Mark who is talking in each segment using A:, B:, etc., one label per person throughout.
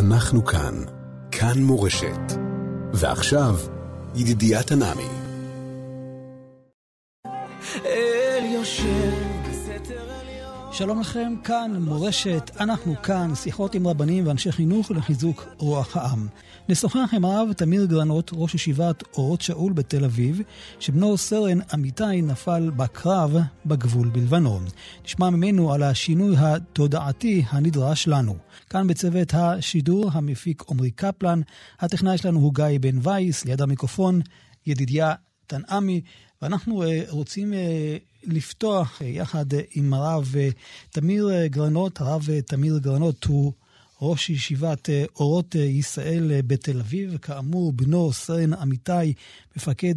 A: אנחנו כאן. כאן מורשת. ועכשיו, ידידיה תנעמי.
B: אל יושב
C: שלום לכם, כאן מורשת, אנחנו כאן, שיחות עם רבנים ואנשי חינוך לחיזוק רוח העם. נשוחח עם הרב תמיר גרנות, ראש ישיבת אורות שאול בתל אביב, שבנו סרן אמיתי נפל בקרב בגבול בלבנון. נשמע ממנו על השינוי התודעתי הנדרש לנו. כאן בצוות השידור המפיק עמרי קפלן, הטכנאי שלנו הוא גיא בן וייס, ליד המיקרופון ידידיה תנעמי, ואנחנו uh, רוצים uh, לפתוח uh, יחד uh, עם הרב uh, תמיר גרנות. הרב תמיר גרנות הוא ראש ישיבת אורות ישראל בתל אביב. כאמור, בנו סרן אמיתי, מפקד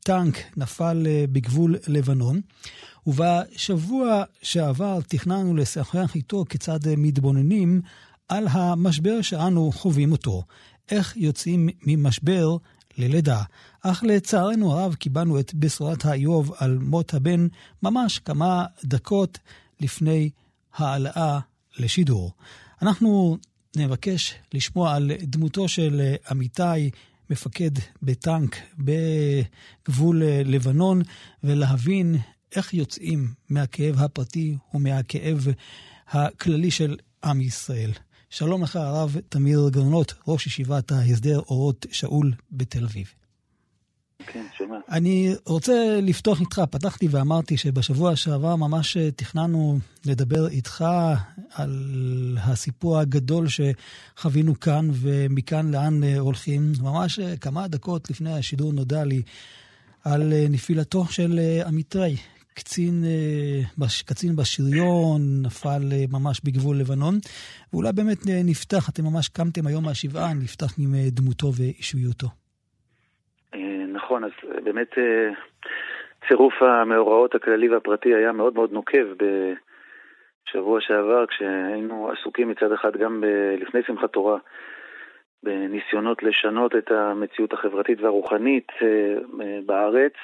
C: טנק, נפל בגבול לבנון. ובשבוע שעבר תכננו לשוחח איתו כיצד מתבוננים על המשבר שאנו חווים אותו. איך יוצאים ממשבר ללידה. אך לצערנו הרב קיבלנו את בשורת האיוב על מות הבן ממש כמה דקות לפני העלאה לשידור. אנחנו נבקש לשמוע על דמותו של עמיתי, מפקד בטנק בגבול לבנון, ולהבין איך יוצאים מהכאב הפרטי ומהכאב הכללי של עם ישראל. שלום לך, הרב תמיר גרנות, ראש ישיבת ההסדר אורות שאול בתל אביב.
D: כן, שומע.
C: אני רוצה לפתוח איתך, פתחתי ואמרתי שבשבוע שעבר ממש תכננו לדבר איתך על הסיפור הגדול שחווינו כאן ומכאן לאן הולכים. ממש כמה דקות לפני השידור נודע לי על נפילתו של עמיתי, קצין, אה, קצין בשריון, נפל אה, ממש בגבול לבנון. ואולי באמת אה, נפתח, אתם ממש קמתם היום מהשבעה, נפתח עם דמותו ואישיותו.
D: נכון, אז באמת צירוף המאורעות הכללי והפרטי היה מאוד מאוד נוקב בשבוע שעבר, כשהיינו עסוקים מצד אחד גם ב, לפני שמחת תורה בניסיונות לשנות את המציאות החברתית והרוחנית בארץ,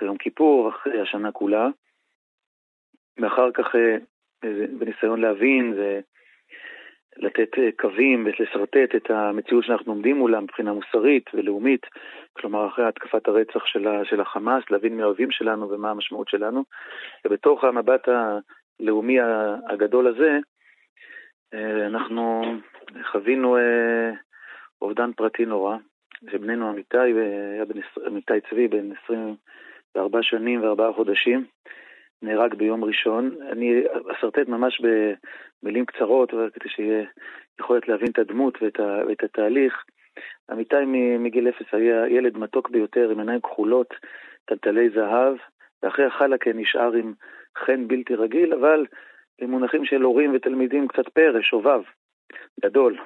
D: אחרי יום כיפור, אחרי השנה כולה, ואחר כך אה, בניסיון להבין ולתת אה, קווים ולשרטט את המציאות שאנחנו עומדים מולה מבחינה מוסרית ולאומית, כלומר אחרי התקפת הרצח של, החמאס, להבין מי האויבים שלנו ומה המשמעות שלנו, ובתוך המבט הלאומי הגדול הזה, אה, אנחנו חווינו אובדן פרטי נורא, שבננו אמיתי, אמיתי צבי, בן 20, בארבע שנים וארבעה חודשים, נהרג ביום ראשון. אני אסרטט ממש במילים קצרות, כדי שיהיה יכולת להבין את הדמות ואת, ה, ואת התהליך. עמיתי מגיל אפס היה ילד מתוק ביותר, עם עיניים כחולות, טלטלי זהב, ואחרי החלקה נשאר עם חן בלתי רגיל, אבל במונחים של הורים ותלמידים קצת פרא, שובב, גדול.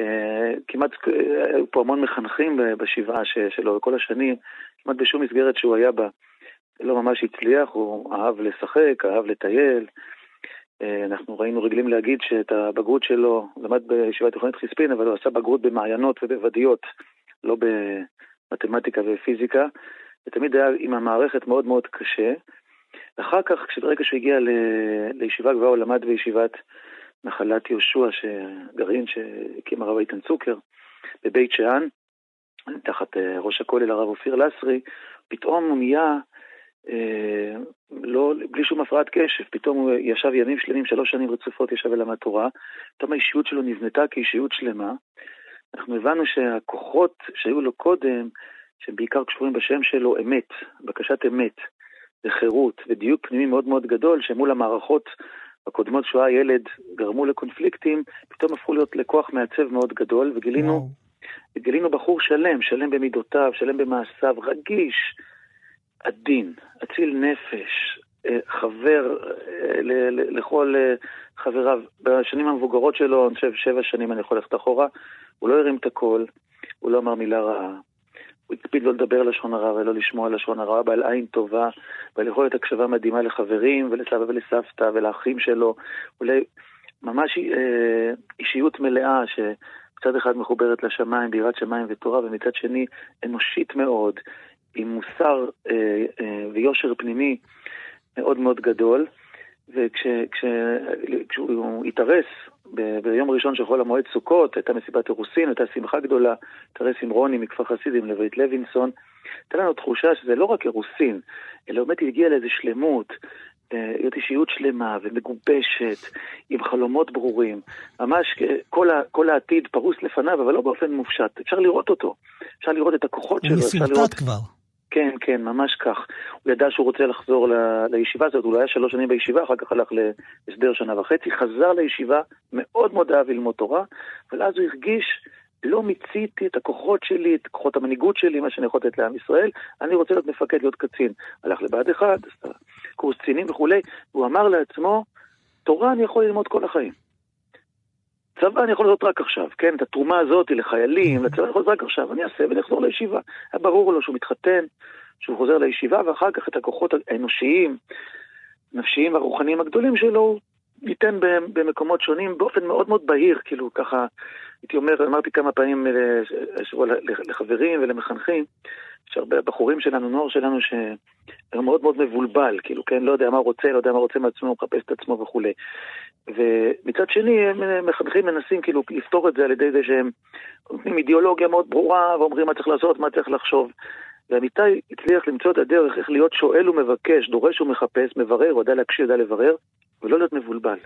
D: Uh, כמעט, uh, היו פה המון מחנכים בשבעה שלו כל השנים, כמעט בשום מסגרת שהוא היה בה לא ממש הצליח, הוא אהב לשחק, אהב לטייל. אה, אנחנו ראינו רגילים להגיד שאת הבגרות שלו, למד בישיבה תיכונית חיספין, אבל הוא עשה בגרות במעיינות ובוודיות, לא במתמטיקה ופיזיקה, ותמיד היה עם המערכת מאוד מאוד קשה. אחר כך, ברגע שהוא הגיע ל... לישיבה גבוהה, הוא למד בישיבת נחלת יהושע, גרעין שהקים הרב איתן צוקר, בבית שאן, תחת אה, ראש הכולל הרב אופיר לסרי, פתאום הוא נהיה, אה, לא, בלי שום הפרעת קשב, פתאום הוא ישב ימים שלמים, שלוש שנים רצופות ישב ולמד תורה, פתאום האישיות שלו נבנתה כאישיות שלמה. אנחנו הבנו שהכוחות שהיו לו קודם, שהם בעיקר קשורים בשם שלו, אמת, בקשת אמת, וחירות, ודיוק פנימי מאוד מאוד גדול, שמול המערכות הקודמות שהוא היה ילד גרמו לקונפליקטים, פתאום הפכו להיות לכוח מעצב מאוד גדול, וגילינו... וואו. גילינו בחור שלם, שלם במידותיו, שלם במעשיו, רגיש, עדין, אציל נפש, אה, חבר אה, לכל אה, חבריו. בשנים המבוגרות שלו, אני חושב שבע שנים אני יכול ללכת אחורה, הוא לא הרים את הקול, הוא לא אמר מילה רעה. הוא הקפיד לא לדבר לשון הרע ולא לשמוע לשון הרע, בעל עין טובה, ועל יכולת הקשבה מדהימה לחברים ולסבא ולסבתא ולאחים שלו. אולי ממש אישיות מלאה ש... מצד אחד מחוברת לשמיים, ביראת שמיים ותורה, ומצד שני אנושית מאוד, עם מוסר אה, אה, ויושר פנימי מאוד מאוד גדול. וכשהוא התארס ב- ביום ראשון של חול המועד סוכות, הייתה מסיבת אירוסין, הייתה שמחה גדולה, תראה סימרוני מכפר חסידים לבית לוינסון. הייתה לנו תחושה שזה לא רק אירוסין, אלא באמת הגיע לאיזו שלמות, להיות אישיות שלמה ומגובשת, עם חלומות ברורים. ממש כל, ה, כל העתיד פרוס לפניו, אבל לא באופן מופשט. אפשר לראות אותו. אפשר לראות את הכוחות שלו.
C: הוא מסרטט כבר.
D: כן, כן, ממש כך. הוא ידע שהוא רוצה לחזור ל... לישיבה הזאת, הוא לא היה שלוש שנים בישיבה, אחר כך הלך להסדר שנה וחצי, חזר לישיבה, מאוד מאוד אהב ללמוד תורה, אבל אז הוא הרגיש, לא מיציתי את הכוחות שלי, את כוחות המנהיגות שלי, מה שאני יכול לתת לעם ישראל, אני רוצה להיות מפקד, להיות קצין. הלך לבה"ד 1, קורס קצינים וכולי, והוא אמר לעצמו, תורה אני יכול ללמוד כל החיים. צבא אני יכול לעשות רק עכשיו, כן? את התרומה הזאת לחיילים, לצבא אני יכול לעשות רק עכשיו, אני אעשה ונחזור לישיבה. היה ברור לו שהוא מתחתן, שהוא חוזר לישיבה, ואחר כך את הכוחות האנושיים, נפשיים והרוחניים הגדולים שלו, הוא ייתן במקומות שונים באופן מאוד מאוד בהיר, כאילו ככה, הייתי אומר, אמרתי כמה פעמים אה, לחברים ולמחנכים, יש הרבה בחורים שלנו, נוער שלנו, שהוא מאוד מאוד מבולבל, כאילו, כן, לא יודע מה הוא רוצה, לא יודע מה הוא רוצה מעצמו, מחפש את עצמו וכולי. ומצד שני, הם מחנכים מנסים כאילו לפתור את זה על ידי זה שהם נותנים אידיאולוגיה מאוד ברורה, ואומרים מה צריך לעשות, מה צריך לחשוב. ואמיתי הצליח למצוא את הדרך איך להיות שואל ומבקש, דורש ומחפש, מברר, יודע להקשיב, יודע לברר, ולא להיות מבולבל.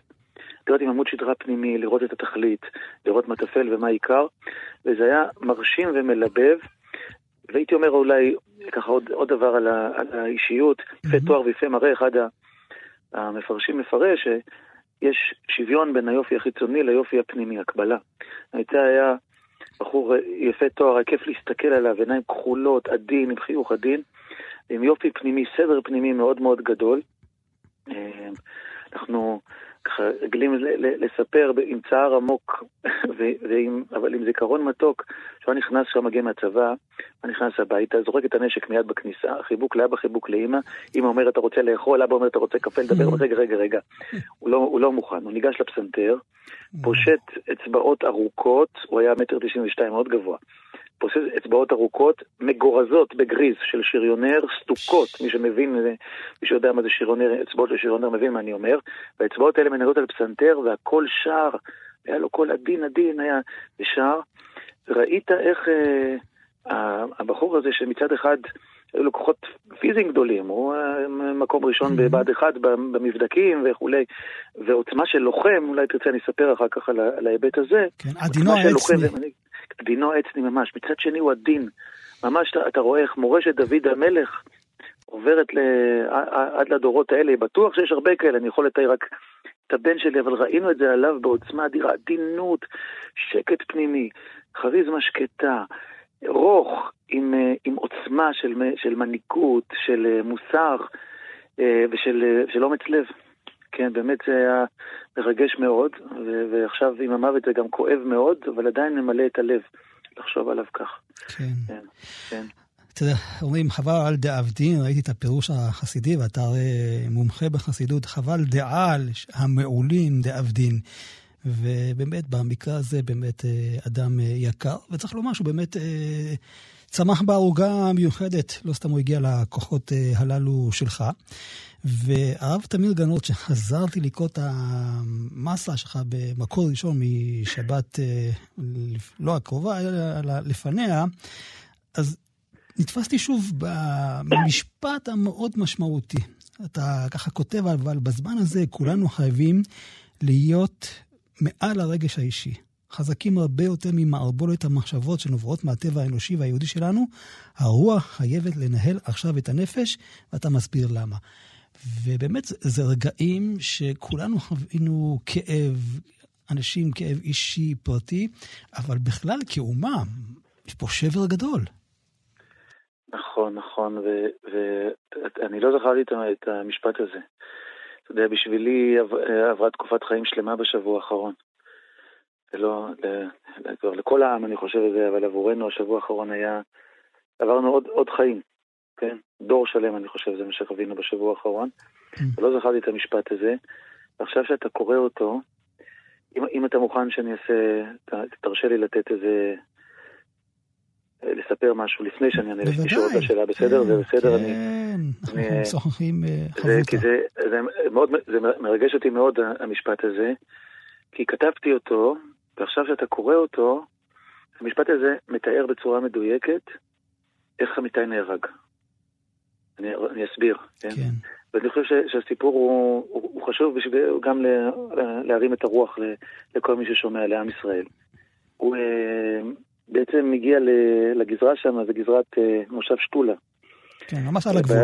D: להיות עם עמוד שדרה פנימי, לראות את התכלית, לראות מה טפל ומה עיקר, וזה היה מרשים ומלבב. והייתי אומר אולי, ככה עוד, עוד דבר על, ה, על האישיות, יפה mm-hmm. תואר ויפה מראה, אחד המפרשים מפרש שיש שוויון בין היופי החיצוני ליופי הפנימי, הקבלה. הייתה היה בחור יפה תואר, היה כיף להסתכל עליו, עיניים כחולות, עדין, עם חיוך עדין, עם יופי פנימי, סדר פנימי מאוד מאוד גדול. אה, אנחנו ככה רגילים לספר עם צער עמוק, ועם, אבל עם זיכרון מתוק, שהוא נכנס, שהוא מגיע מהצבא, הוא נכנס הביתה, זורק את הנשק מיד בכניסה, חיבוק לאבא, חיבוק לאמא, אמא אומרת אתה רוצה לאכול, אבא אומר אתה רוצה קפה, לדבר, רגע, רגע, רגע, הוא לא, הוא לא מוכן, הוא ניגש לפסנתר, פושט אצבעות ארוכות, הוא היה מטר תשעים ושתיים, מאוד גבוה. פוסס אצבעות ארוכות, מגורזות בגריז של שריונר, סטוקות, מי שמבין, מי שיודע מה זה שריונר, אצבעות של שריונר מבין מה אני אומר, והאצבעות האלה מנהלות על פסנתר, והכל שר, היה לו קול עדין עדין, היה שר. ראית איך אה, הבחור הזה שמצד אחד היו לו כוחות פיזיים גדולים, הוא אה, מקום ראשון mm-hmm. בבה"ד 1 במבדקים וכולי, ועוצמה של לוחם, אולי תרצה אני אספר אחר כך על, על ההיבט הזה.
C: כן, עדינו העצמי.
D: דינו עצני ממש, מצד שני הוא עדין. ממש אתה רואה איך מורשת דוד המלך עוברת ל... עד לדורות האלה, בטוח שיש הרבה כאלה, אני יכול לתאר רק את הבן שלי, אבל ראינו את זה עליו בעוצמה אדירה, עדינות, שקט פנימי, כריזמה שקטה, רוך עם, עם עוצמה של, של מנהיגות, של מוסר אה, ושל, של אומץ לב. כן, באמת זה היה מרגש מאוד, ו- ועכשיו עם המוות זה גם כואב מאוד, אבל עדיין ממלא את הלב לחשוב עליו כך.
C: כן. כן, כן. אתה יודע, אומרים חבל על דאבדין, ראיתי את הפירוש החסידי, ואתה הרי מומחה בחסידות, חבל דעל המעולים דאבדין. ובאמת, במקרה הזה, באמת אה, אדם אה, יקר, וצריך לומר שהוא באמת אה, צמח בערוגה מיוחדת, לא סתם הוא הגיע לכוחות הללו שלך. והרב תמיר גנות, שחזרתי לקרוא את המסה שלך במקור ראשון משבת לא הקרובה, אלא לפניה, אז נתפסתי שוב במשפט המאוד משמעותי. אתה ככה כותב, אבל בזמן הזה כולנו חייבים להיות מעל הרגש האישי. חזקים הרבה יותר ממערבולת המחשבות שנובעות מהטבע האנושי והיהודי שלנו. הרוח חייבת לנהל עכשיו את הנפש, ואתה מסביר למה. ובאמת זה רגעים שכולנו חווינו כאב, אנשים כאב אישי, פרטי, אבל בכלל כאומה, יש פה שבר גדול.
D: נכון, נכון, ואני לא זכרתי את המשפט הזה. אתה יודע, בשבילי עברה תקופת חיים שלמה בשבוע האחרון. ולא, כבר לכל העם אני חושב את זה, אבל עבורנו השבוע האחרון היה, עברנו עוד, עוד חיים. כן? דור שלם, אני חושב, זה מה שחווינו בשבוע האחרון. ולא זכרתי את המשפט הזה. ועכשיו שאתה קורא אותו, אם, אם אתה מוכן שאני אעשה, תרשה לי לתת איזה... לספר משהו לפני שאני אענה לשאול את השאלה, בסדר?
C: זה בסדר? כן, אנחנו משוחחים.
D: כי זה, זה, מאוד, זה מרגש אותי מאוד, המשפט הזה, כי כתבתי אותו, ועכשיו שאתה קורא אותו, המשפט הזה מתאר בצורה מדויקת איך אמיתי נהרג. אני, אני אסביר, כן? כן. ואני חושב ש, שהסיפור הוא, הוא, הוא חשוב בשביל גם לה, להרים את הרוח לכל מי ששומע, לעם ישראל. הוא אה, בעצם הגיע לגזרה שם, זה גזרת אה, מושב שתולה.
C: כן, ממש על הגבול.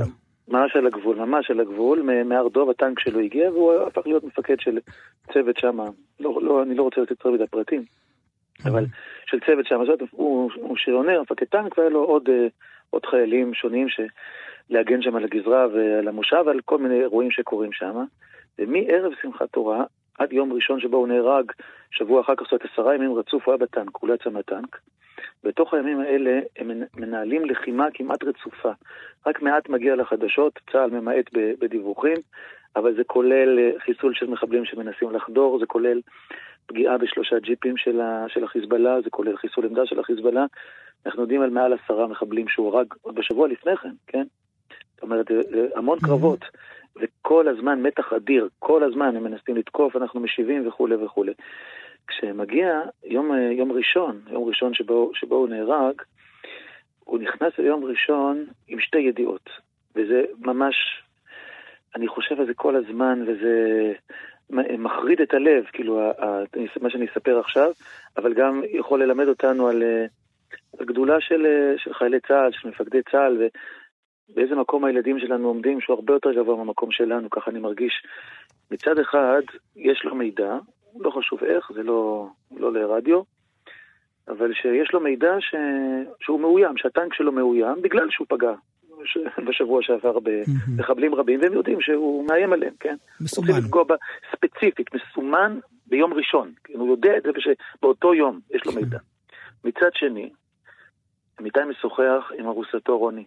D: ממש על הגבול, ממש על הגבול, מהר דוב הטנק שלו הגיע והוא הפך להיות מפקד של צוות שם, לא, לא, אני לא רוצה לתת יותר מדי פרטים, אבל של צוות שם, זאת, הוא, הוא שריונר, מפקד טנק, והיה לו עוד, אה, עוד חיילים שונים להגן שם על הגזרה ועל המושב ועל כל מיני אירועים שקורים שם. ומערב שמחת תורה עד יום ראשון שבו הוא נהרג, שבוע אחר כך, זאת אומרת עשרה ימים רצוף, הוא היה בטנק, הוא לא יצא מהטנק. בתוך הימים האלה הם מנהלים לחימה כמעט רצופה. רק מעט מגיע לחדשות, צה"ל ממעט בדיווחים, אבל זה כולל אה, חיסול של מחבלים שמנסים לחדור, זה כולל פגיעה בשלושה ג'יפים של, ה, של החיזבאללה, זה כולל חיסול עמדה של החיזבאללה. אנחנו יודעים על מעל עשרה מחבלים שהוא הרג עוד בשבוע לפני כן, כן? זאת אומרת, המון קרבות. וכל הזמן מתח אדיר, כל הזמן הם מנסים לתקוף, אנחנו משיבים וכולי וכולי. כשמגיע יום, יום ראשון, יום ראשון שבו, שבו הוא נהרג, הוא נכנס ליום ראשון עם שתי ידיעות, וזה ממש, אני חושב על זה כל הזמן, וזה מחריד את הלב, כאילו, מה שאני אספר עכשיו, אבל גם יכול ללמד אותנו על, על גדולה של, של חיילי צה"ל, של מפקדי צה"ל, באיזה מקום הילדים שלנו עומדים, שהוא הרבה יותר גבוה מהמקום שלנו, ככה אני מרגיש. מצד אחד, יש לו מידע, לא חשוב איך, זה לא, לא לרדיו, אבל שיש לו מידע ש... שהוא מאוים, שהטנק שלו מאוים, בגלל שהוא פגע ש... בשבוע שעבר במחבלים רבים, והם יודעים שהוא מאיים עליהם, כן?
C: מסומן.
D: רוצים לפגוע בה ספציפית, מסומן ביום ראשון. כן? הוא יודע את זה שבאותו יום יש לו מידע. מצד שני, עמיתי משוחח עם ארוסתו רוני.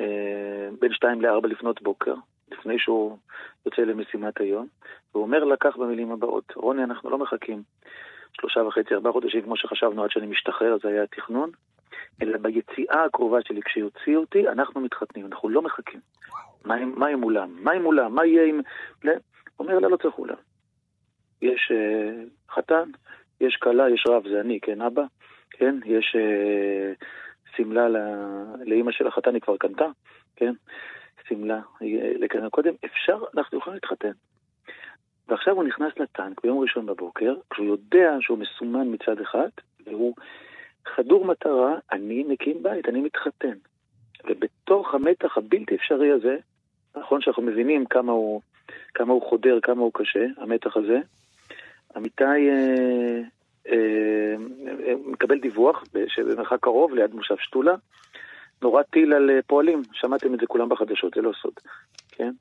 D: אה, בין שתיים לארבע לפנות בוקר, לפני שהוא יוצא למשימת היום, והוא אומר לה כך במילים הבאות, רוני, אנחנו לא מחכים שלושה וחצי, ארבעה חודשים כמו שחשבנו עד שאני משתחרר, זה היה התכנון, אלא ביציאה הקרובה שלי, כשיוציאו אותי, אנחנו מתחתנים, אנחנו לא מחכים. מה עם, מה עם אולם? מה עם אולם? מה יהיה עם... הוא אומר לה, לא צריך אולם. יש uh, חתן, יש כלה, יש רב, זה אני, כן, אבא, כן, יש uh, שמלה לאימא של החתן היא כבר קנתה, כן? שמלה לקנה קודם, אפשר, אנחנו יכולים להתחתן. ועכשיו הוא נכנס לטנק ביום ראשון בבוקר, כשהוא יודע שהוא מסומן מצד אחד, והוא חדור מטרה, אני מקים בית, אני מתחתן. ובתוך המתח הבלתי אפשרי הזה, נכון שאנחנו מבינים כמה הוא, כמה הוא חודר, כמה הוא קשה, המתח הזה, אמיתי אה, אה, מקבל דיווח שבמרחק קרוב ליד מושב שתולה, נורה טיל על אה, פועלים, שמעתם את זה כולם בחדשות, זה לא סוד, כן?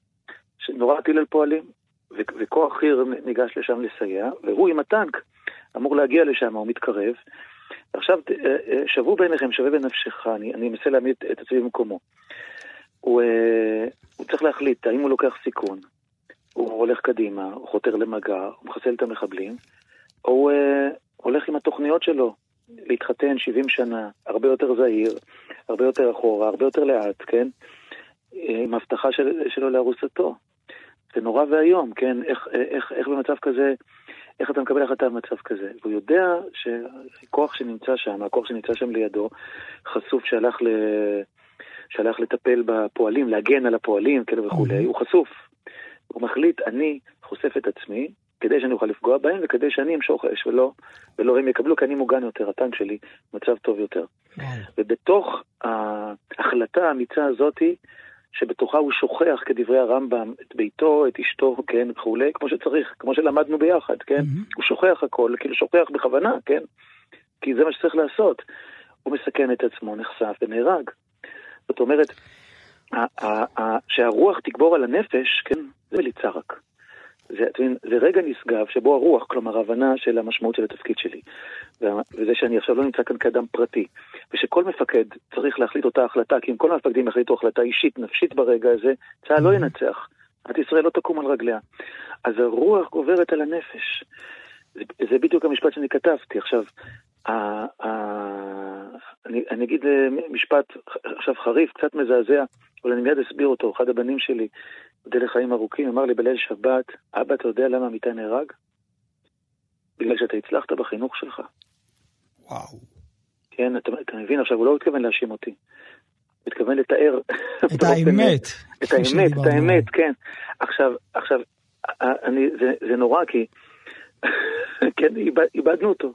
D: נורה טיל על פועלים, וכוח חי"ר ניגש לשם לסייע, והוא עם הטנק אמור להגיע לשם, הוא מתקרב. עכשיו, אה, שוו ביניכם, שווה בנפשך, אני, אני מנסה להעמיד את עצמי במקומו. הוא, הוא צריך להחליט האם הוא לוקח סיכון, הוא הולך קדימה, הוא חותר למגע, הוא מחסל את המחבלים, או הוא, הולך עם התוכניות שלו, להתחתן 70 שנה, הרבה יותר זהיר, הרבה יותר אחורה, הרבה יותר לאט, כן? עם הבטחה של, שלו לארוסתו. זה נורא ואיום, כן? איך, איך, איך במצב כזה, איך אתה מקבל החלטה במצב כזה? והוא יודע שהכוח שנמצא שם, הכוח שנמצא שם לידו, חשוף שהלך, ל... שהלך לטפל בפועלים, להגן על הפועלים, כאילו וכולי, הוא חשוף. הוא מחליט, אני חושף את עצמי, כדי שאני אוכל לפגוע בהם וכדי שאני אמשוך אש ולא, ולא הם יקבלו, כי אני מוגן יותר, הטנק שלי מצב טוב יותר. ובתוך ההחלטה האמיצה הזאתי, שבתוכה הוא שוכח, כדברי הרמב"ם, את ביתו, את אשתו, כן, וכולי, כמו שצריך, כמו שלמדנו ביחד, כן? Mm-hmm. הוא שוכח הכל, כאילו שוכח בכוונה, כן? כי זה מה שצריך לעשות. הוא מסכן את עצמו, נחשף ונהרג. זאת אומרת, שהרוח תגבור על הנפש, כן, זה מליצה רק. זה, זה רגע נשגב שבו הרוח, כלומר ההבנה של המשמעות של התפקיד שלי, וזה שאני עכשיו לא נמצא כאן כאדם פרטי, ושכל מפקד צריך להחליט אותה החלטה, כי אם כל המפקדים יחליטו החלטה אישית, נפשית ברגע הזה, צה"ל לא ינצח. עד ישראל לא תקום על רגליה. אז הרוח גוברת על הנפש. זה, זה בדיוק המשפט שאני כתבתי. עכשיו, ה, ה, אני, אני אגיד אה, משפט עכשיו חריף, קצת מזעזע, אבל אני מיד אסביר אותו. אחד הבנים שלי ייבדל לחיים ארוכים, אמר לי בליל שבת, אבא, אתה יודע למה אמיתי נהרג? בגלל שאתה הצלחת בחינוך שלך.
C: וואו.
D: כן, אתה, אתה מבין, עכשיו הוא לא מתכוון להאשים אותי. הוא מתכוון לתאר.
C: את האמת.
D: את האמת, את האמת, כן. עכשיו, עכשיו, אני, זה, זה נורא כי, כן, איבד, איבדנו אותו.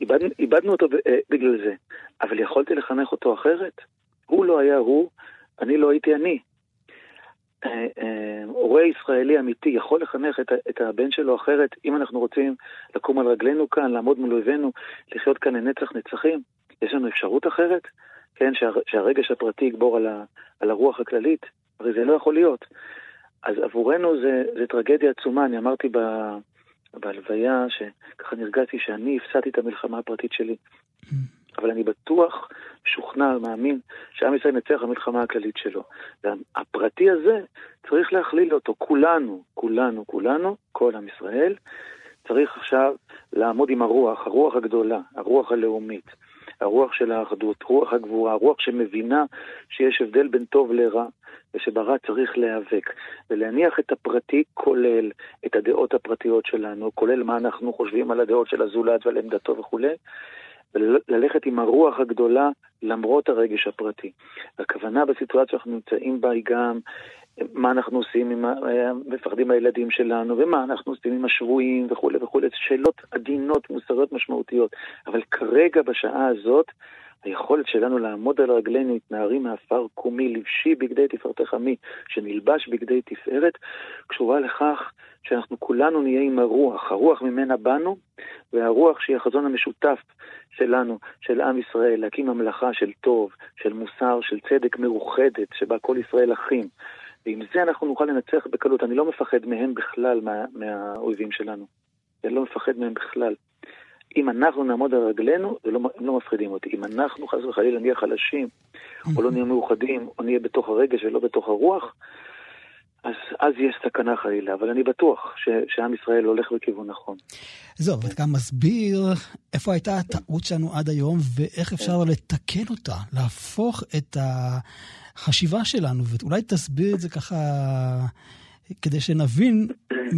D: איבד, איבדנו אותו אה, בגלל זה. אבל יכולתי לחנך אותו אחרת. הוא לא היה הוא, אני לא הייתי אני. אה, אה, הורה ישראלי אמיתי יכול לחנך את, את הבן שלו אחרת, אם אנחנו רוצים לקום על רגלינו כאן, לעמוד מול אויבינו, לחיות כאן לנצח נצחים, יש לנו אפשרות אחרת, כן, שה, שהרגש הפרטי יגבור על, ה, על הרוח הכללית, הרי זה לא יכול להיות. אז עבורנו זה, זה טרגדיה עצומה, אני אמרתי ב, בהלוויה, שככה נרגעתי שאני הפסדתי את המלחמה הפרטית שלי. אבל אני בטוח, משוכנע, מאמין, שעם ישראל ינצח במלחמה הכללית שלו. והפרטי הזה, צריך להכליל אותו, כולנו, כולנו, כולנו, כל עם ישראל, צריך עכשיו לעמוד עם הרוח, הרוח הגדולה, הרוח הלאומית, הרוח של האחדות, רוח הגבורה, הרוח שמבינה שיש הבדל בין טוב לרע, ושברע צריך להיאבק, ולהניח את הפרטי כולל את הדעות הפרטיות שלנו, כולל מה אנחנו חושבים על הדעות של הזולת ועל עמדתו וכולי, וללכת עם הרוח הגדולה למרות הרגש הפרטי. הכוונה בסיטואציה שאנחנו נמצאים בה היא גם מה אנחנו עושים עם המפחדים מהילדים שלנו, ומה אנחנו עושים עם השבויים וכולי וכולי, שאלות עדינות, מוסריות משמעותיות. אבל כרגע, בשעה הזאת, היכולת שלנו לעמוד על רגלינו, התנערים מעפר קומי, לבשי בגדי תפארתך עמי, שנלבש בגדי תפארת, קשורה לכך שאנחנו כולנו נהיה עם הרוח, הרוח ממנה באנו, והרוח שהיא החזון המשותף שלנו, של עם ישראל, להקים ממלכה של טוב, של מוסר, של צדק מאוחדת, שבה כל ישראל אחים. ועם זה אנחנו נוכל לנצח בקלות. אני לא מפחד מהם בכלל, מה, מהאויבים שלנו. אני לא מפחד מהם בכלל. אם אנחנו נעמוד על רגלינו, לא, הם לא מפחידים אותי. אם אנחנו חס וחלילה נהיה חלשים, או לא נהיה מאוחדים, או נהיה בתוך הרגש ולא בתוך הרוח, אז, אז יש סכנה חלילה, אבל אני בטוח ש, שעם ישראל הולך בכיוון נכון.
C: זהו, ואתה גם מסביר איפה הייתה הטעות שלנו עד היום, ואיך אפשר כן. לתקן אותה, להפוך את החשיבה שלנו, ואולי תסביר את זה ככה, כדי שנבין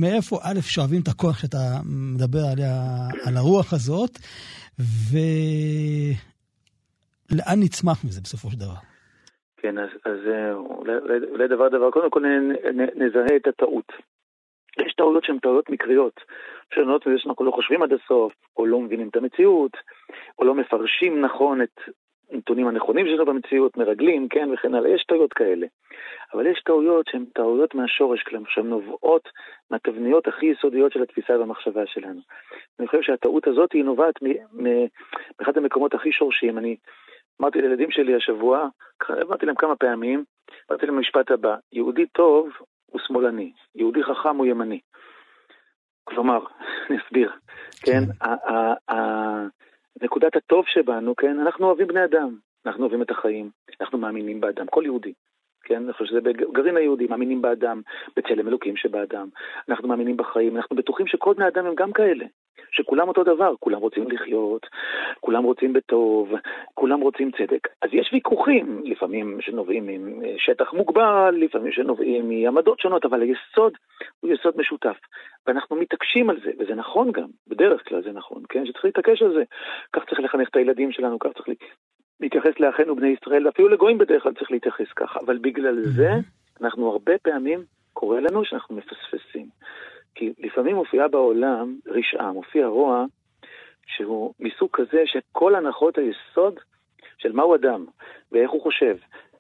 C: מאיפה, א', שואבים את הכוח שאתה מדבר עליה, על הרוח הזאת, ולאן נצמח מזה בסופו של דבר.
D: כן, אז, אז אה, אולי, אולי דבר דבר, קודם כל נזהה את הטעות. יש טעויות שהן טעויות מקריות, שונות מזה שאנחנו לא חושבים עד הסוף, או לא מבינים את המציאות, או לא מפרשים נכון את הנתונים הנכונים שלנו במציאות, מרגלים, כן, וכן הלאה, יש טעויות כאלה. אבל יש טעויות שהן טעויות מהשורש, כלומר, שהן נובעות מהתבניות הכי יסודיות של התפיסה והמחשבה שלנו. אני חושב שהטעות הזאת היא נובעת מאחד המקומות הכי שורשיים. אני אמרתי לילדים שלי השבוע, אמרתי להם כמה פעמים, אמרתי להם המשפט הבא, יהודי טוב הוא שמאלני, יהודי חכם הוא ימני. כלומר, אני אסביר, כן, כן. נקודת הטוב שבנו, כן, אנחנו אוהבים בני אדם, אנחנו אוהבים את החיים, אנחנו מאמינים באדם, כל יהודי. כן? אני חושב שזה בגרעין היהודי, מאמינים באדם, בצלם אלוקים שבאדם. אנחנו מאמינים בחיים, אנחנו בטוחים שכל בני אדם הם גם כאלה. שכולם אותו דבר, כולם רוצים לחיות, כולם רוצים בטוב, כולם רוצים צדק. אז יש ויכוחים, לפעמים שנובעים משטח מוגבל, לפעמים שנובעים מעמדות שונות, אבל היסוד הוא יסוד משותף. ואנחנו מתעקשים על זה, וזה נכון גם, בדרך כלל זה נכון, כן? שצריך להתעקש על זה. כך צריך לחנך את הילדים שלנו, כך צריך להתייחס לאחינו בני ישראל, ואפילו לגויים בדרך כלל צריך להתייחס ככה. אבל בגלל זה, אנחנו הרבה פעמים, קורה לנו שאנחנו מפספסים. כי לפעמים מופיעה בעולם רשעה, מופיע רוע שהוא מסוג כזה שכל הנחות היסוד של מהו אדם, ואיך הוא חושב,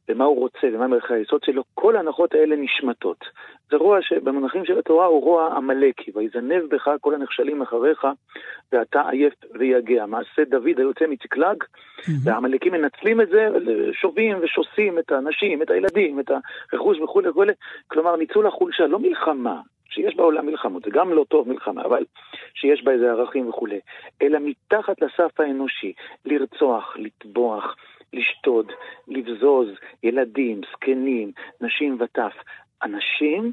D: ומה הוא רוצה, ומה מערכי היסוד שלו, כל ההנחות האלה נשמטות. זה רוע שבמונחים של התורה הוא רוע עמלקי, ויזנב בך כל הנחשלים אחריך, ואתה עייף ויגע. מעשה דוד היוצא מצקלג, והעמלקים מנצלים את זה, שובים ושוסים את האנשים, את הילדים, את הרכוש וכולי וכולי. כלומר, ניצול החולשה, לא מלחמה, שיש בעולם מלחמות, זה גם לא טוב מלחמה, אבל שיש בה איזה ערכים וכולי, אלא מתחת לסף האנושי, לרצוח, לטבוח, לשתוד, לבזוז, ילדים, זקנים, נשים וטף. אנשים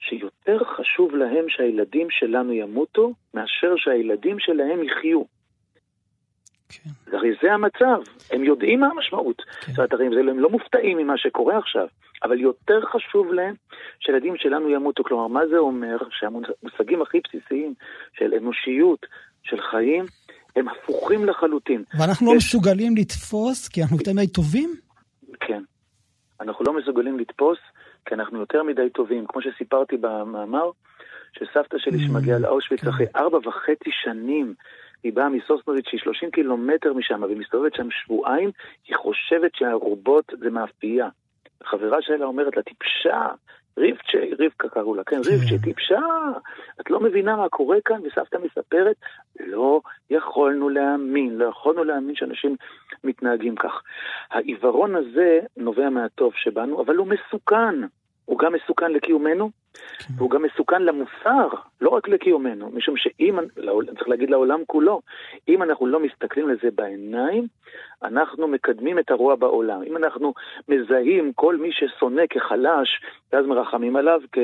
D: שיותר חשוב להם שהילדים שלנו ימותו, מאשר שהילדים שלהם יחיו. כן. הרי זה המצב, הם יודעים מה המשמעות. כן. זאת אומרת, הרי הם לא מופתעים ממה שקורה עכשיו, אבל יותר חשוב להם שהילדים שלנו ימותו. כלומר, מה זה אומר? שהמושגים הכי בסיסיים של אנושיות, של חיים, הם הפוכים לחלוטין.
C: ואנחנו לא מסוגלים לתפוס כי אנחנו יותר מדי טובים?
D: כן. אנחנו לא מסוגלים לתפוס כי אנחנו יותר מדי טובים. כמו שסיפרתי במאמר, שסבתא שלי mm, שמגיעה לאושוויץ כן. אחרי ארבע וחצי שנים, היא באה מסוסנוביץ' שהיא 30 קילומטר משם, והיא מסתובבת שם שבועיים, היא חושבת שהרובות זה מאפייה. חברה שלה אומרת לה, טיפשה, ריבצ'ה, רבקה קראו לה, כן, כן. ריבצ'ה, טיפשה, את לא מבינה מה קורה כאן? וסבתא מספרת, לא יכולנו להאמין, לא יכולנו להאמין שאנשים מתנהגים כך. העיוורון הזה נובע מהטוב שבנו, אבל הוא מסוכן. הוא גם מסוכן לקיומנו, כן. והוא גם מסוכן למוסר, לא רק לקיומנו, משום שאם, צריך להגיד לעולם כולו, אם אנחנו לא מסתכלים לזה בעיניים, אנחנו מקדמים את הרוע בעולם. אם אנחנו מזהים כל מי ששונא כחלש, ואז מרחמים עליו כ...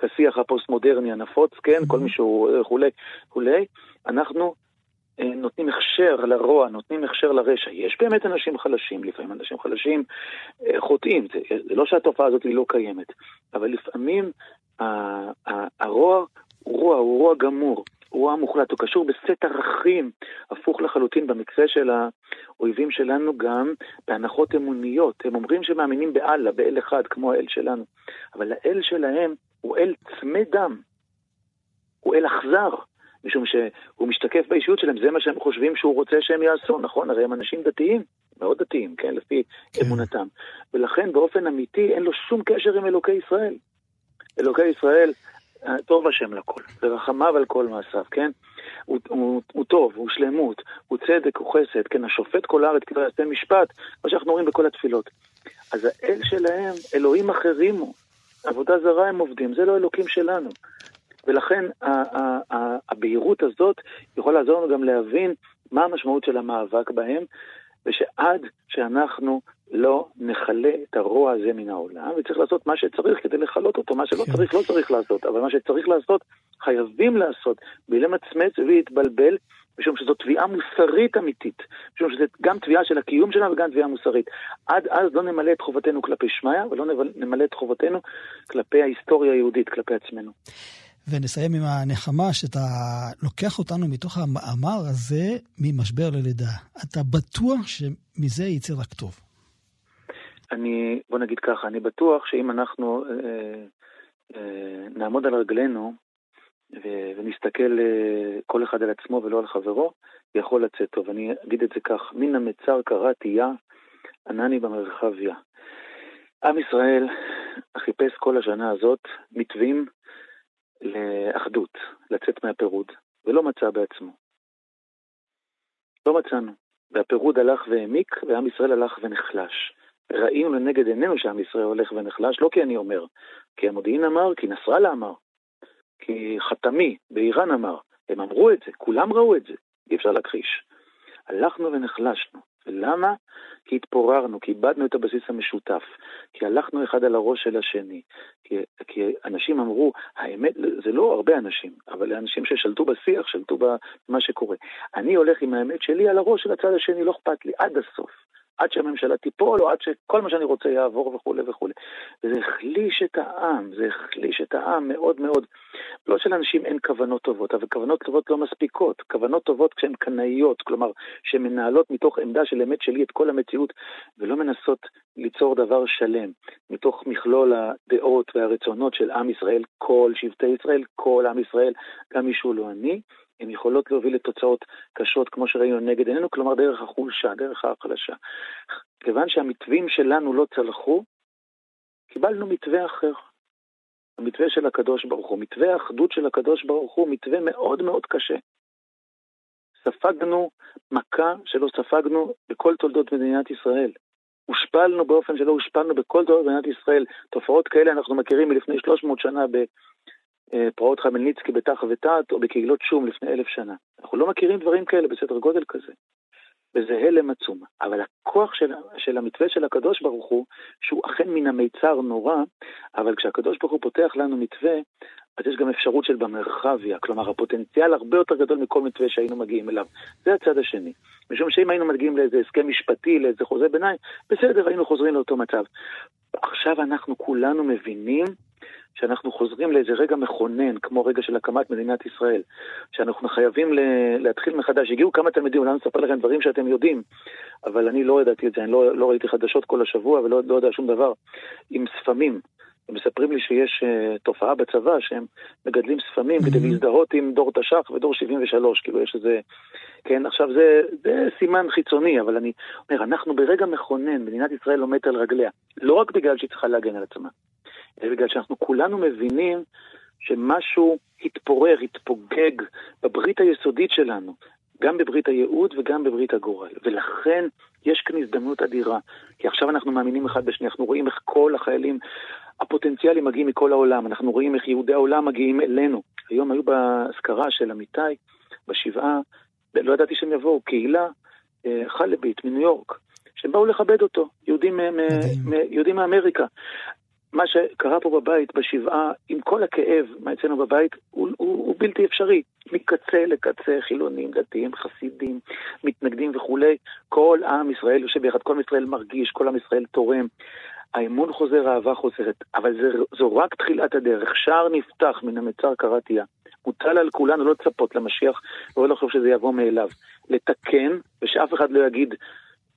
D: כשיח הפוסט-מודרני הנפוץ, כן, כל מי שהוא וכולי, וכולי, אנחנו אה, נותנים הכשר לרוע, נותנים הכשר לרשע. יש באמת אנשים חלשים, לפעמים אנשים חלשים אה, חוטאים, זה, זה לא שהתופעה הזאת היא לא קיימת, אבל לפעמים הרוע הוא רוע, הוא רוע גמור. הוא רוע מוחלט, הוא קשור בסט ערכים הפוך לחלוטין במקרה של האויבים שלנו גם בהנחות אמוניות. הם אומרים שמאמינים באללה, באל אחד, כמו האל שלנו, אבל האל שלהם הוא אל צמא דם, הוא אל אכזר. משום שהוא משתקף באישיות שלהם, זה מה שהם חושבים שהוא רוצה שהם יעשו, נכון? הרי הם אנשים דתיים, מאוד דתיים, כן? לפי כן. אמונתם. ולכן באופן אמיתי אין לו שום קשר עם אלוקי ישראל. אלוקי ישראל, אה, טוב השם לכל, ורחמיו על כל מעשיו, כן? הוא, הוא, הוא טוב, הוא שלמות, הוא צדק, הוא חסד, כן? השופט כל הארץ כבר יעשה משפט, מה שאנחנו רואים בכל התפילות. אז האל שלהם, אלוהים אחרים הוא. עבודה זרה הם עובדים, זה לא אלוקים שלנו. ולכן הבהירות הזאת יכולה לעזור לנו גם להבין מה המשמעות של המאבק בהם, ושעד שאנחנו לא נכלה את הרוע הזה מן העולם, וצריך לעשות מה שצריך כדי לכלות אותו, מה שלא כן. צריך לא צריך לעשות, אבל מה שצריך לעשות, חייבים לעשות, בלי למצמץ ולהתבלבל, משום שזו תביעה מוסרית אמיתית, משום שזו גם תביעה של הקיום שלנו וגם תביעה מוסרית. עד אז לא נמלא את חובתנו כלפי שמיא, ולא נמלא את חובתנו כלפי ההיסטוריה היהודית, כלפי עצמנו.
C: ונסיים עם הנחמה שאתה לוקח אותנו מתוך המאמר הזה ממשבר ללידה. אתה בטוח שמזה יצא רק טוב.
D: אני, בוא נגיד ככה, אני בטוח שאם אנחנו אה, אה, נעמוד על רגלינו ו- ונסתכל אה, כל אחד על עצמו ולא על חברו, יכול לצאת טוב. אני אגיד את זה כך, מן המצר קראתי יא, ענני במרחביה. עם ישראל חיפש כל השנה הזאת מתווים לאחדות, לצאת מהפירוד, ולא מצא בעצמו. לא מצאנו. והפירוד הלך והעמיק, ועם ישראל הלך ונחלש. ראינו לנגד עינינו שעם ישראל הולך ונחלש, לא כי אני אומר, כי המודיעין אמר, כי נסראללה אמר, כי חתמי באיראן אמר, הם אמרו את זה, כולם ראו את זה, אי אפשר להכחיש. הלכנו ונחלשנו. ולמה? כי התפוררנו, כי איבדנו את הבסיס המשותף, כי הלכנו אחד על הראש של השני, כי, כי אנשים אמרו, האמת, זה לא הרבה אנשים, אבל אנשים ששלטו בשיח, שלטו במה שקורה. אני הולך עם האמת שלי על הראש של הצד השני, לא אכפת לי, עד הסוף. עד שהממשלה תיפול, או עד שכל מה שאני רוצה יעבור וכולי וכולי. וזה החליש את העם, זה החליש את העם מאוד מאוד. לא שלאנשים אין כוונות טובות, אבל כוונות טובות לא מספיקות. כוונות טובות כשהן קנאיות, כלומר, שהן מנהלות מתוך עמדה של אמת שלי את כל המציאות, ולא מנסות ליצור דבר שלם, מתוך מכלול הדעות והרצונות של עם ישראל, כל שבטי ישראל, כל עם ישראל, גם מי שהוא לא אני. הן יכולות להוביל לתוצאות קשות, כמו שראינו נגד עינינו, כלומר דרך החולשה, דרך ההחלשה. כיוון שהמתווים שלנו לא צלחו, קיבלנו מתווה אחר. המתווה של הקדוש ברוך הוא, מתווה האחדות של הקדוש ברוך הוא, מתווה מאוד מאוד קשה. ספגנו מכה שלא ספגנו בכל תולדות מדינת ישראל. הושפלנו באופן שלא הושפלנו בכל תולדות מדינת ישראל. תופעות כאלה אנחנו מכירים מלפני 300 שנה פרעות חמלניצקי בתח ותת, או בקהילות שום לפני אלף שנה. אנחנו לא מכירים דברים כאלה בסדר גודל כזה. וזה הלם עצום. אבל הכוח של, של המתווה של הקדוש ברוך הוא, שהוא אכן מן המיצר נורא, אבל כשהקדוש ברוך הוא פותח לנו מתווה, אז יש גם אפשרות של במרחביה, כלומר הפוטנציאל הרבה יותר גדול מכל מתווה שהיינו מגיעים אליו. זה הצד השני. משום שאם היינו מגיעים לאיזה הסכם משפטי, לאיזה חוזה ביניים, בסדר, היינו חוזרים לאותו מצב. עכשיו אנחנו כולנו מבינים שאנחנו חוזרים לאיזה רגע מכונן, כמו רגע של הקמת מדינת ישראל, שאנחנו חייבים להתחיל מחדש. הגיעו כמה תלמידים, אולי נספר לכם דברים שאתם יודעים, אבל אני לא ידעתי את זה, אני לא, לא ראיתי חדשות כל השבוע ולא לא יודע שום דבר, עם ספמים. הם מספרים לי שיש uh, תופעה בצבא שהם מגדלים ספמים. כדי להזדהות עם דור תש"ח ודור 73, כאילו יש איזה... כן, עכשיו זה, זה סימן חיצוני, אבל אני אומר, אנחנו ברגע מכונן, מדינת ישראל עומדת על רגליה, לא רק בגלל שהיא צריכה להגן על עצמה, אלא בגלל שאנחנו כולנו מבינים שמשהו התפורר, התפוגג בברית היסודית שלנו, גם בברית הייעוד וגם בברית הגורל. ולכן יש כאן הזדמנות אדירה. כי עכשיו אנחנו מאמינים אחד בשני, אנחנו רואים איך כל החיילים הפוטנציאליים מגיעים מכל העולם, אנחנו רואים איך יהודי העולם מגיעים אלינו. היום היו באזכרה של אמיתי, בשבעה, לא ידעתי שהם יבואו, קהילה אה, חלבית מניו יורק, שהם באו לכבד אותו, יהודים, יהודים מאמריקה. מה שקרה פה בבית, בשבעה, עם כל הכאב, מה אצלנו בבית, הוא, הוא, הוא בלתי אפשרי. מקצה לקצה, חילונים, דתיים, חסידים, מתנגדים וכולי. כל עם ישראל יושב ביחד, כל עם ישראל מרגיש, כל עם ישראל תורם. האמון חוזר, האהבה חוזרת, אבל זה, זו רק תחילת הדרך. שער נפתח מן המצר קראתיה. מוטל על כולנו לא לצפות למשיח, ולא לחשוב שזה יבוא מאליו. לתקן, ושאף אחד לא יגיד,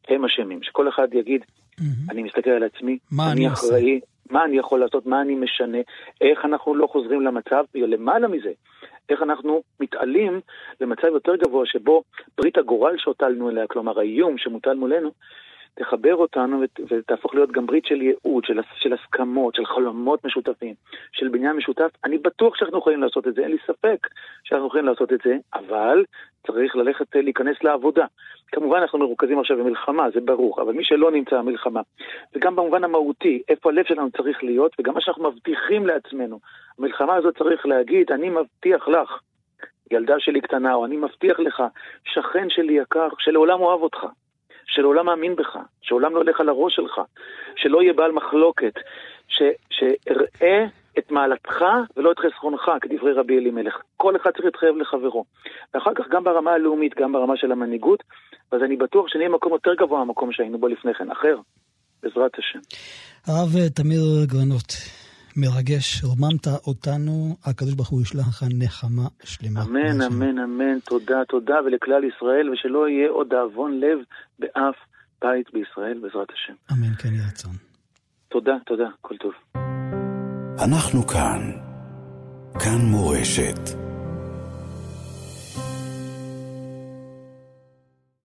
D: הם אשמים. שכל אחד יגיד, mm-hmm. אני מסתכל על עצמי, אני אחראי, מה אני יכול לעשות, מה אני משנה, איך אנחנו לא חוזרים למצב, ולמעלה מזה, איך אנחנו מתעלים למצב יותר גבוה שבו ברית הגורל שהוטלנו אליה, כלומר האיום שמוטל מולנו, תחבר אותנו ותהפוך להיות גם ברית של ייעוד, של, של הסכמות, של חלומות משותפים, של בניין משותף. אני בטוח שאנחנו יכולים לעשות את זה, אין לי ספק שאנחנו יכולים לעשות את זה, אבל צריך ללכת, להיכנס לעבודה. כמובן אנחנו מרוכזים עכשיו במלחמה, זה ברור, אבל מי שלא נמצא במלחמה, וגם במובן המהותי, איפה הלב שלנו צריך להיות, וגם מה שאנחנו מבטיחים לעצמנו, המלחמה הזאת צריך להגיד, אני מבטיח לך, ילדה שלי קטנה, או אני מבטיח לך, שכן שלי יקר, שלעולם אוהב אותך. שלעולם מאמין בך, שעולם לא ילך על הראש שלך, שלא יהיה בעל מחלוקת, ש, שאראה את מעלתך ולא את חסרונך, כדברי רבי אלימלך. כל אחד צריך להתחייב לחברו. ואחר כך גם ברמה הלאומית, גם ברמה של המנהיגות, אז אני בטוח שנהיה מקום יותר גבוה מהמקום שהיינו בו לפני כן, אחר, בעזרת השם.
C: הרב תמיר גרנות, מרגש, רוממת אותנו, הקדוש ברוך הוא ישלח לך נחמה שלמה.
D: אמן, אמן, אמן, תודה, תודה, ולכלל ישראל, ושלא יהיה עוד דאבון לב באף בית בישראל, בעזרת השם.
C: אמן, כן יהיה רצון.
D: תודה, תודה, כל טוב.
A: אנחנו כאן, כאן מורשת.